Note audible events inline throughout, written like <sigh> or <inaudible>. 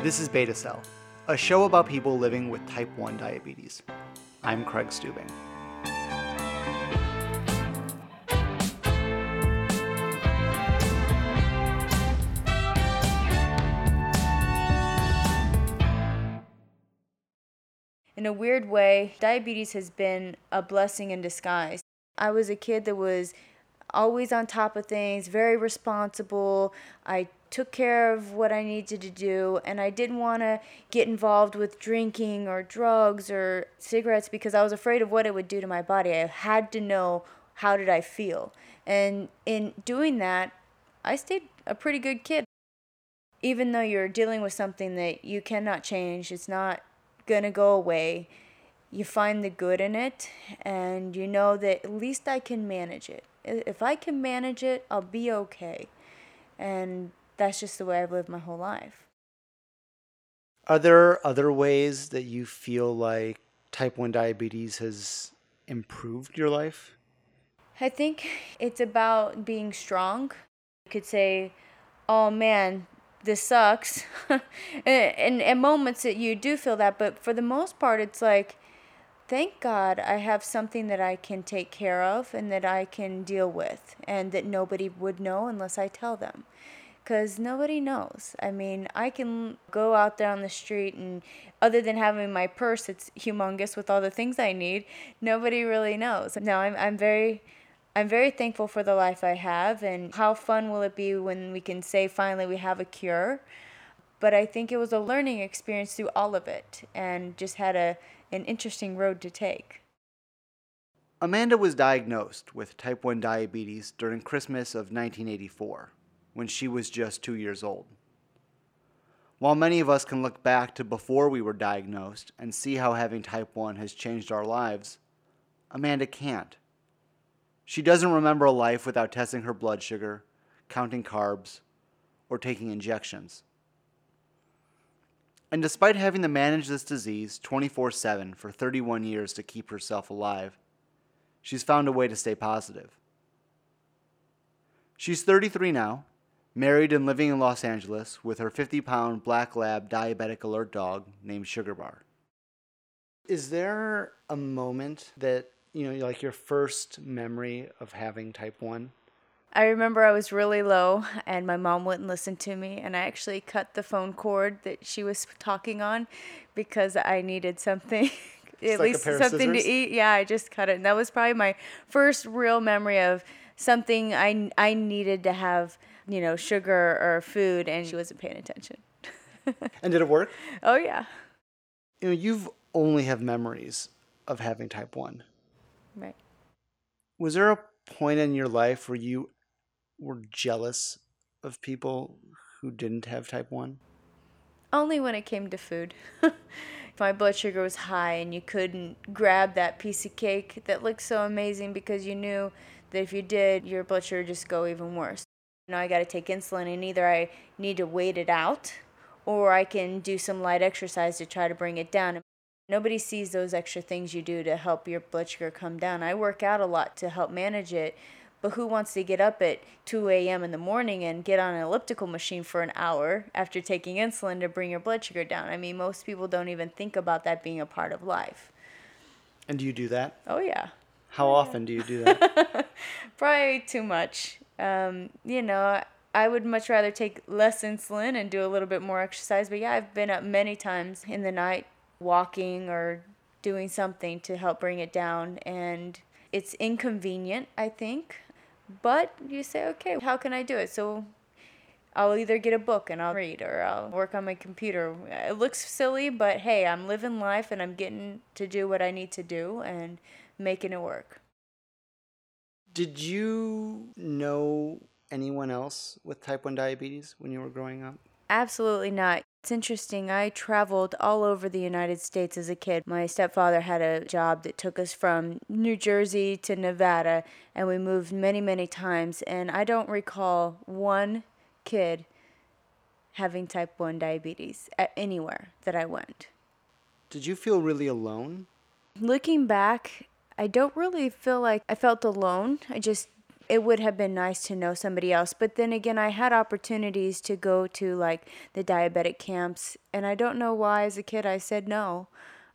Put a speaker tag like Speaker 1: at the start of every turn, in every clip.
Speaker 1: This is Beta Cell, a show about people living with type 1 diabetes. I'm Craig Stubing.
Speaker 2: In a weird way, diabetes has been a blessing in disguise. I was a kid that was always on top of things, very responsible. I took care of what I needed to do, and I didn't want to get involved with drinking or drugs or cigarettes because I was afraid of what it would do to my body. I had to know how did I feel. And in doing that, I stayed a pretty good kid. Even though you're dealing with something that you cannot change, it's not going to go away. You find the good in it, and you know that at least I can manage it. If I can manage it, I'll be okay. And that's just the way I've lived my whole life.
Speaker 1: Are there other ways that you feel like type 1 diabetes has improved your life?
Speaker 2: I think it's about being strong. You could say, oh man, this sucks. <laughs> and, and, moments that you do feel that, but for the most part, it's like, thank God I have something that I can take care of and that I can deal with, and that nobody would know unless I tell them. Because nobody knows. I mean, I can go out there on the street, and other than having my purse, it's humongous with all the things I need, nobody really knows. Now, I'm, I'm very I'm very thankful for the life I have, and how fun will it be when we can say finally we have a cure? But I think it was a learning experience through all of it, and just had a an interesting road to take.
Speaker 1: Amanda was diagnosed with type 1 diabetes during Christmas of 1984, when she was just two years old. While many of us can look back to before we were diagnosed and see how having type 1 has changed our lives, Amanda can't. She doesn't remember a life without testing her blood sugar, counting carbs, or taking injections. And despite having to manage this disease 24 7 for 31 years to keep herself alive, she's found a way to stay positive. She's 33 now, married and living in Los Angeles with her 50 pound black lab diabetic alert dog named Sugar Bar. Is there a moment that you know, like your first memory of having type 1?
Speaker 2: I remember I was really low and my mom wouldn't listen to me and I actually cut the phone cord that she was talking on because I needed something <laughs> at
Speaker 1: like
Speaker 2: least something to eat. Yeah, I just cut it. And that was probably my first real memory of something I I needed to have, you know, sugar or food and she wasn't paying attention. <laughs>
Speaker 1: and did it work?
Speaker 2: Oh yeah.
Speaker 1: You know, you've only have memories of having type 1.
Speaker 2: Right.
Speaker 1: Was there a point in your life where you were jealous of people who didn't have type 1?
Speaker 2: Only when it came to food. <laughs> My blood sugar was high and you couldn't grab that piece of cake that looked so amazing because you knew that if you did, your blood sugar would just go even worse. Now I got to take insulin and either I need to wait it out or I can do some light exercise to try to bring it down. Nobody sees those extra things you do to help your blood sugar come down. I work out a lot to help manage it, but who wants to get up at 2 a.m. in the morning and get on an elliptical machine for an hour after taking insulin to bring your blood sugar down? I mean, most people don't even think about that being a part of life.
Speaker 1: And do you do that?
Speaker 2: Oh, yeah.
Speaker 1: How often do you do that? <laughs>
Speaker 2: Probably too much. Um, you know, I would much rather take less insulin and do a little bit more exercise. But yeah, I've been up many times in the night walking or doing something to help bring it down. And it's inconvenient, I think. But you say, okay, how can I do it? So I'll either get a book and I'll read or I'll work on my computer. It looks silly, but hey, I'm living life and I'm getting to do what I need to do and making it work.
Speaker 1: Did you know anyone else with type 1 diabetes when you were growing up?
Speaker 2: Absolutely not. It's interesting. I traveled all over the United States as a kid. My stepfather had a job that took us from New Jersey to Nevada, and we moved many, many times. And I don't recall one kid having type 1 diabetes at anywhere that I went.
Speaker 1: Did you feel really alone?
Speaker 2: Looking back, I don't really feel like I felt alone. I just it would have been nice to know somebody else. But then again, I had opportunities to go to like the diabetic camps, and I don't know why as a kid I said no.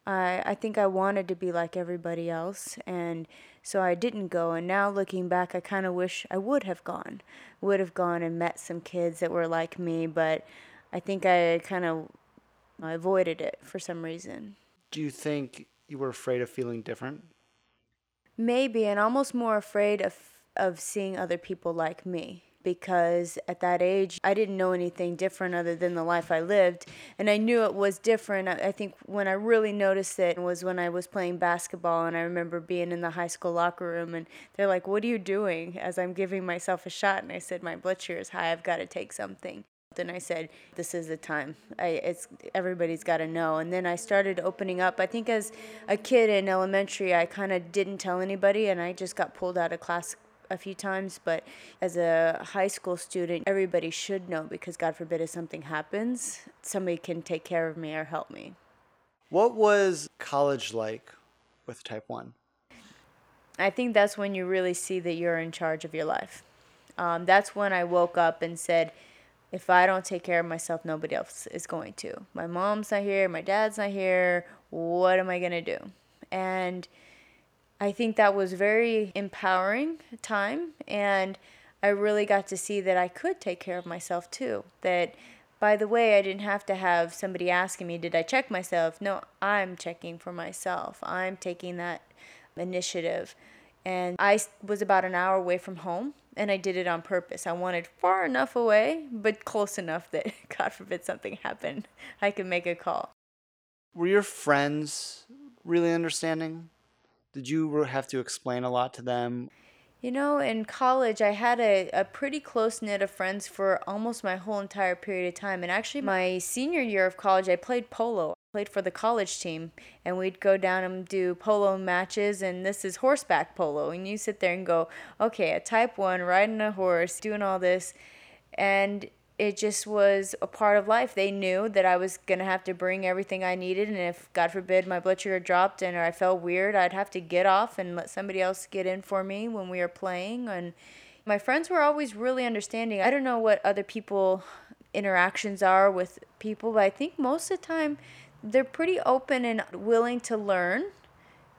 Speaker 2: I, I think I wanted to be like everybody else, and so I didn't go. And now looking back, I kind of wish I would have gone, would have gone and met some kids that were like me, but I think I kind of avoided it for some reason.
Speaker 1: Do you think you were afraid of feeling different?
Speaker 2: Maybe, and almost more afraid of of seeing other people like me because at that age I didn't know anything different other than the life I lived and I knew it was different. I think when I really noticed it was when I was playing basketball and I remember being in the high school locker room and they're like what are you doing? As I'm giving myself a shot and I said my blood sugar is high. I've got to take something and I said, "This is the time. I, it's everybody's got to know." And then I started opening up. I think as a kid in elementary, I kind of didn't tell anybody, and I just got pulled out of class a few times. But as a high school student, everybody should know because God forbid if something happens, somebody can take care of me or help me.
Speaker 1: What was college like with Type One?
Speaker 2: I think that's when you really see that you're in charge of your life. Um, that's when I woke up and said if I don't take care of myself, nobody else is going to. My mom's not here, my dad's not here. What am I going to do? And I think that was very empowering time and I really got to see that I could take care of myself too. That by the way, I didn't have to have somebody asking me, did I check myself? No, I'm checking for myself. I'm taking that initiative. And I was about an hour away from home and I did it on purpose. I wanted far enough away, but close enough that, <laughs> God forbid, something happened, I could make a call.
Speaker 1: Were your friends really understanding? Did you have to explain a lot to them?
Speaker 2: You know, in college, I had a, a pretty close knit of friends for almost my whole entire period of time. And actually, my senior year of college, I played polo played for the college team and we'd go down and do polo matches and this is horseback polo. And you sit there and go okay a type 1 riding a horse doing all this and it just was a part of life. They knew that i was going to have to bring everything i needed and if god forbid my blood sugar dropped and or i felt weird i'd have to get off and let somebody else get in for me when we were playing. And my friends were always really understanding. I don't know what other people interactions are with people but i think most of the time they're pretty open and willing to learn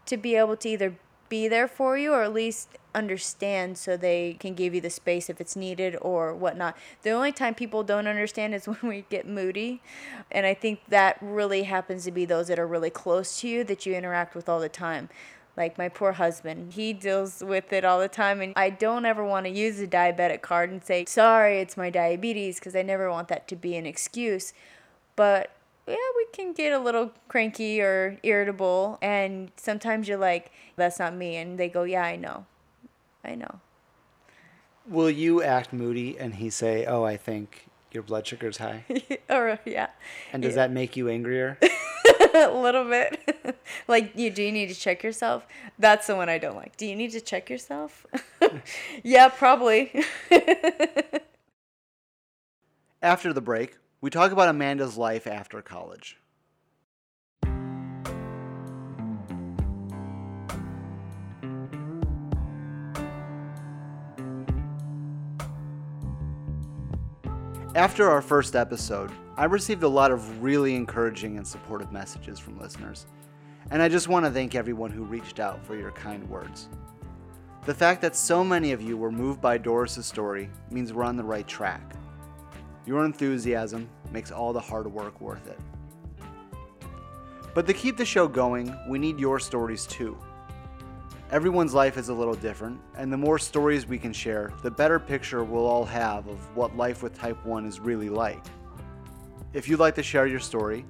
Speaker 2: to be able to either be there for you or at least understand so they can give you the space if it's needed or whatnot. The only time people don't understand is <laughs> when we get moody. And I think that really happens to be those that are really close to you that you interact with all the time. Like my poor husband, he deals with it all the time. And I don't ever want to use a diabetic card and say, sorry, it's my diabetes, because I never want that to be an excuse. But yeah, we can get a little cranky or irritable. And sometimes you're like, that's not me. And they go, yeah, I know. I know.
Speaker 1: Will you act moody and he say, oh, I think your blood sugar's high? <laughs>
Speaker 2: or, yeah.
Speaker 1: And does yeah. that make you angrier? <laughs>
Speaker 2: a little bit. <laughs> like, you do you need to check yourself? That's the one I don't like. Do you need to check yourself? yeah, probably.
Speaker 1: After the break, we talk about Amanda's life after college. After our first episode, I received a lot of really encouraging and supportive messages from listeners, and I just want to thank everyone who reached out for your kind words. The fact that so many of you were moved by Doris's story means we're on the right track. Your enthusiasm makes all the hard work worth it. But to keep the show going, we need your stories too. Everyone's life is a little different, and the more stories we can share, the better picture we'll all have of what life with type 1 is really like. If you'd like to share your story,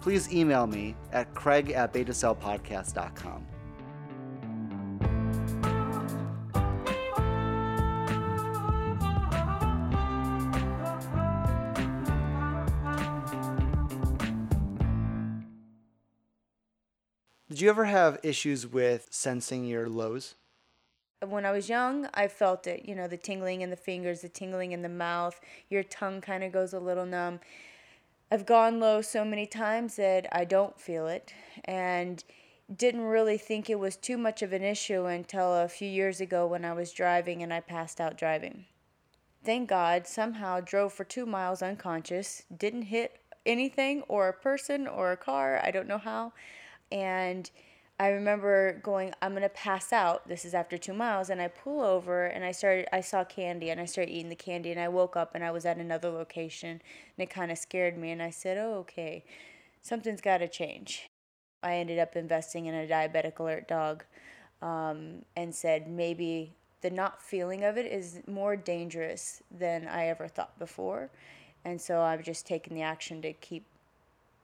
Speaker 1: please email me at craig at betacellpodcast.com. Did you ever have issues with sensing your lows?
Speaker 2: When I was young, I felt it. You know, the tingling in the fingers, the tingling in the mouth, your tongue kind of goes a little numb. I've gone low so many times that I don't feel it. And didn't really think it was too much of an issue until a few years ago when I was driving and I passed out driving. Thank God, somehow drove for two miles unconscious, didn't hit anything or a person or a car, I don't know how. And I remember going, I'm gonna pass out. This is after two miles, and I pull over and I started. I saw candy and I started eating the candy, and I woke up and I was at another location, and it kind of scared me. And I said, "Oh, okay, something's got to change." I ended up investing in a diabetic alert dog, um, and said maybe the not feeling of it is more dangerous than I ever thought before, and so I've just taken the action to keep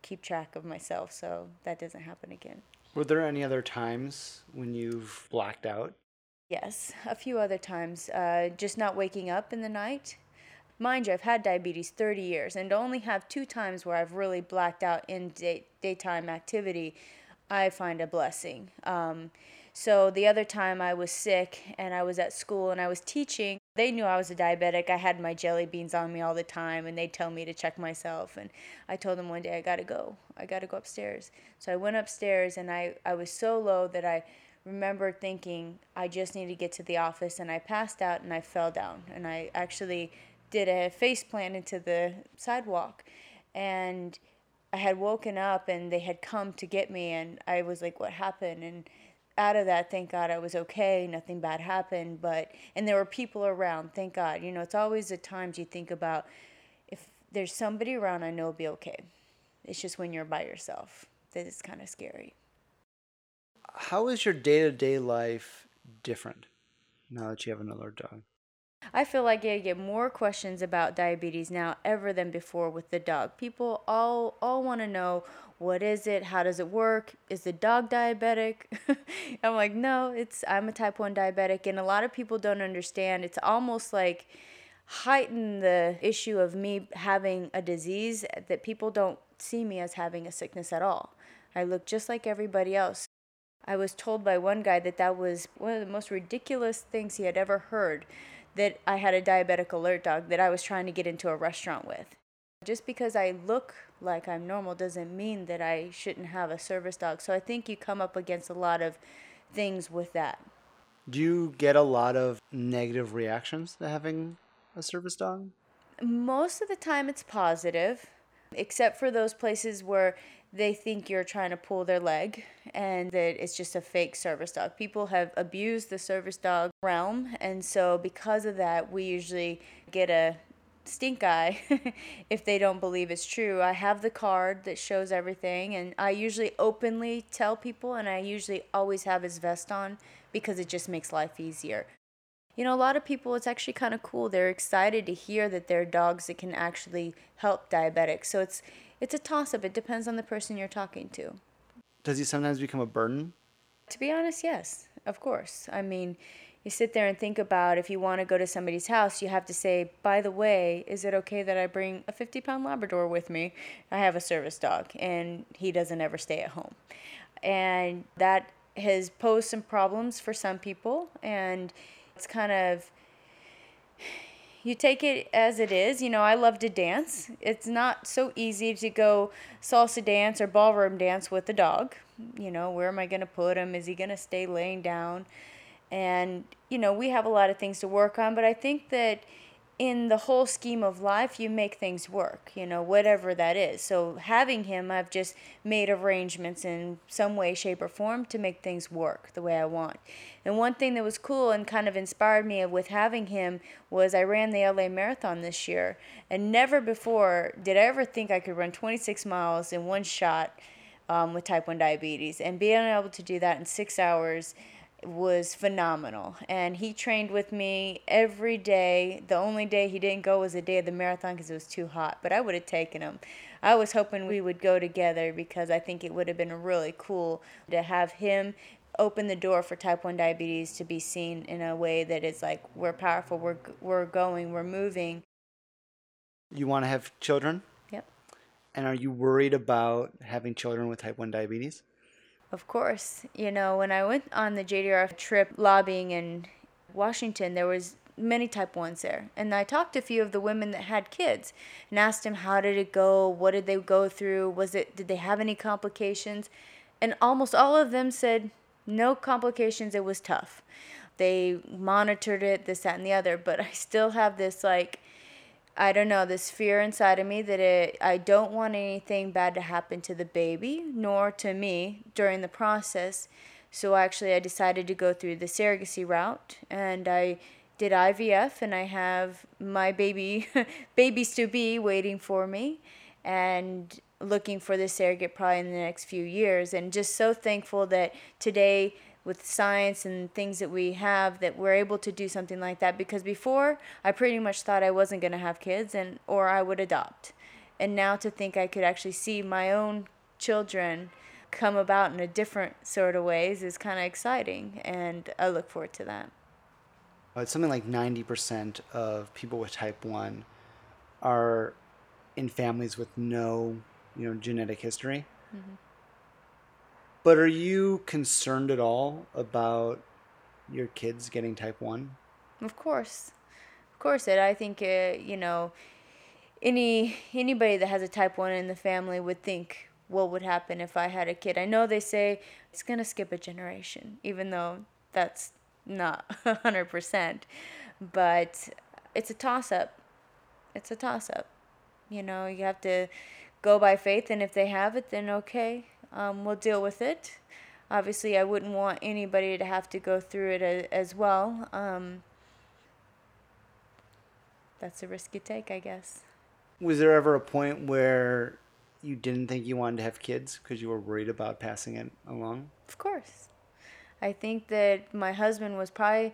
Speaker 2: keep track of myself so that doesn't happen again.
Speaker 1: Were there any other times when you've blacked out?
Speaker 2: Yes, a few other times. Uh, just not waking up in the night. Mind you, I've had diabetes 30 years, and only have two times where I've really blacked out in day- daytime activity, I find a blessing. Um, so the other time I was sick and I was at school and I was teaching, they knew I was a diabetic. I had my jelly beans on me all the time and they'd tell me to check myself. And I told them one day, I gotta go. I gotta go upstairs. So I went upstairs and I, I was so low that I remember thinking, I just need to get to the office. And I passed out and I fell down. And I actually did a face plant into the sidewalk. And I had woken up and they had come to get me. And I was like, what happened? And out of that, thank God I was okay. Nothing bad happened. But, and there were people around, thank God. You know, it's always the times you think about if there's somebody around, I know it'll be okay. It's just when you're by yourself that it's kind of scary.
Speaker 1: How is your day to day life different now that you have another dog?
Speaker 2: I feel like I get more questions about diabetes now ever than before with the dog. People all all want to know what is it? How does it work? Is the dog diabetic? <laughs> I'm like, no, it's I'm a type 1 diabetic and a lot of people don't understand. It's almost like heighten the issue of me having a disease that people don't see me as having a sickness at all. I look just like everybody else. I was told by one guy that that was one of the most ridiculous things he had ever heard that I had a diabetic alert dog that I was trying to get into a restaurant with. Just because I look like I'm normal doesn't mean that I shouldn't have a service dog. So I think you come up against a lot of things with that.
Speaker 1: Do you get a lot of negative reactions to having a service dog?
Speaker 2: Most of the time it's positive, except for those places where they think you're trying to pull their leg and that it's just a fake service dog. People have abused the service dog realm, and so because of that, we usually get a stink eye <laughs> if they don't believe it's true. I have the card that shows everything, and I usually openly tell people, and I usually always have his vest on because it just makes life easier. You know, a lot of people, it's actually kind of cool. They're excited to hear that there are dogs that can actually help diabetics. So it's it's a toss up. It depends on the person you're talking to.
Speaker 1: Does he sometimes become a burden?
Speaker 2: To be honest, yes, of course. I mean, you sit there and think about if you want to go to somebody's house, you have to say, by the way, is it okay that I bring a 50 pound Labrador with me? I have a service dog and he doesn't ever stay at home. And that has posed some problems for some people. And it's kind of you take it as it is. You know, I love to dance. It's not so easy to go salsa dance or ballroom dance with a dog. You know, where am I going to put him? Is he going to stay laying down? And, you know, we have a lot of things to work on, but I think that in the whole scheme of life, you make things work, you know, whatever that is. So having him, I've just made arrangements in some way, shape, or form to make things work the way I want. And one thing that was cool and kind of inspired me with having him was I ran the LA Marathon this year, and never before did I ever think I could run 26 miles in one shot um, with type 1 diabetes. And being able to do that in six hours was phenomenal. And he trained with me every day. The only day he didn't go was the day of the marathon because it was too hot, but I would have taken him. I was hoping we would go together because I think it would have been really cool to have him open the door for type 1 diabetes to be seen in a way that is like we're powerful, we're we're going, we're moving.
Speaker 1: You want to have children?
Speaker 2: Yep.
Speaker 1: And are you worried about having children with type 1 diabetes?
Speaker 2: Of course. You know, when I went on the JDRF trip lobbying in Washington, there was many type 1s there. And I talked to a few of the women that had kids and asked them how did it go? What did they go through? Was it did they have any complications? And almost all of them said no complications, it was tough. They monitored it, this, that, and the other. But I still have this, like, I don't know, this fear inside of me that it, I don't want anything bad to happen to the baby, nor to me during the process. So actually, I decided to go through the surrogacy route, and I did IVF, and I have my baby, <laughs> babies to be, waiting for me, and looking for the surrogate probably in the next few years. And just so thankful that today with science and things that we have that we're able to do something like that because before I pretty much thought I wasn't going to have kids and or I would adopt. And now to think I could actually see my own children come about in a different sort of ways is kind of exciting and I look forward to that.
Speaker 1: It's something like 90% of people with type 1 are in families with no, you know, genetic history. Mm-hmm. But are you concerned at all about your kids getting type 1?
Speaker 2: Of course. Of course it. I think uh, you know any anybody that has a type 1 in the family would think what would happen if I had a kid. I know they say it's going to skip a generation even though that's not <laughs> 100%, but it's a toss up. It's a toss up. You know, you have to go by faith and if they have it then okay um, we'll deal with it. Obviously, I wouldn't want anybody to have to go through it a, as well. Um, that's a risk you take, I guess.
Speaker 1: Was there ever a point where you didn't think you wanted to have kids because you were worried about passing it along?
Speaker 2: Of course. I think that my husband was probably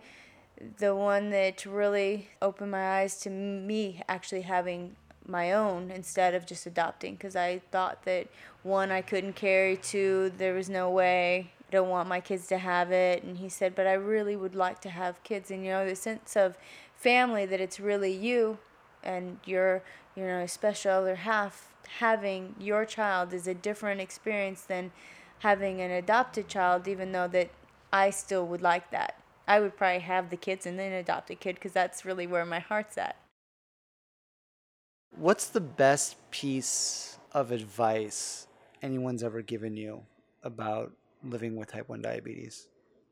Speaker 2: the one that really opened my eyes to me actually having my own instead of just adopting because I thought that one I couldn't carry, two there was no way. I don't want my kids to have it. And he said, but I really would like to have kids. And you know, the sense of family that it's really you and your, you know, special other half having your child is a different experience than having an adopted child, even though that I still would like that. I would probably have the kids and then adopt a kid because that's really where my heart's at.
Speaker 1: What's the best piece of advice anyone's ever given you about living with type 1 diabetes?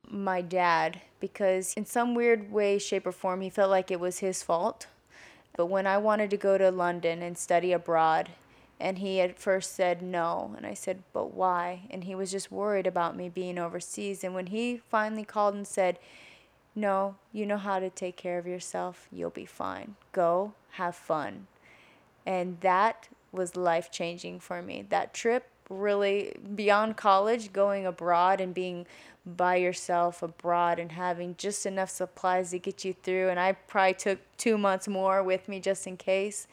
Speaker 2: My dad, because in some weird way, shape, or form, he felt like it was his fault. But when I wanted to go to London and study abroad, and he at first said no, and I said, but why? And he was just worried about me being overseas. And when he finally called and said, no, you know how to take care of yourself, you'll be fine. Go, have fun and that was life changing for me. That trip really beyond college, going abroad and being by yourself abroad and having just enough supplies to get you through. And I probably took two months more with me just in case.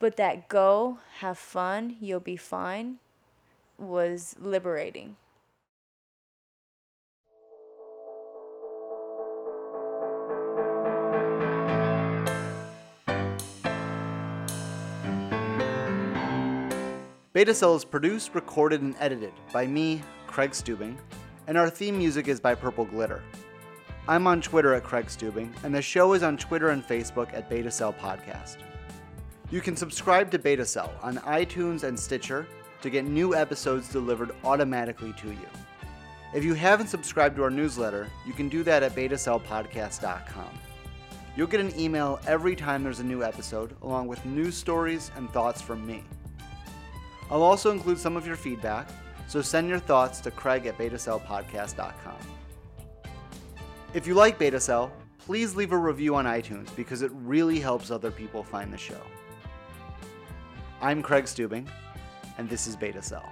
Speaker 2: But that go, have fun, you'll be fine was liberating.
Speaker 1: Beta Cell is produced, recorded, and edited by me, Craig Stubing, and our theme music is by Purple Glitter. I'm on Twitter at Craig Stubing, and the show is on Twitter and Facebook at Beta Cell Podcast. You can subscribe to Beta Cell on iTunes and Stitcher to get new episodes delivered automatically to you. If you haven't subscribed to our newsletter, you can do that at betacellpodcast.com. You'll get an email every time there's a new episode, along with news stories and thoughts from me. I'll also include some of your feedback, so send your thoughts to craig at betacellpodcast.com. If you like Beta Cell, please leave a review on iTunes because it really helps other people find the show. I'm Craig Stubing, and this is Beta Cell.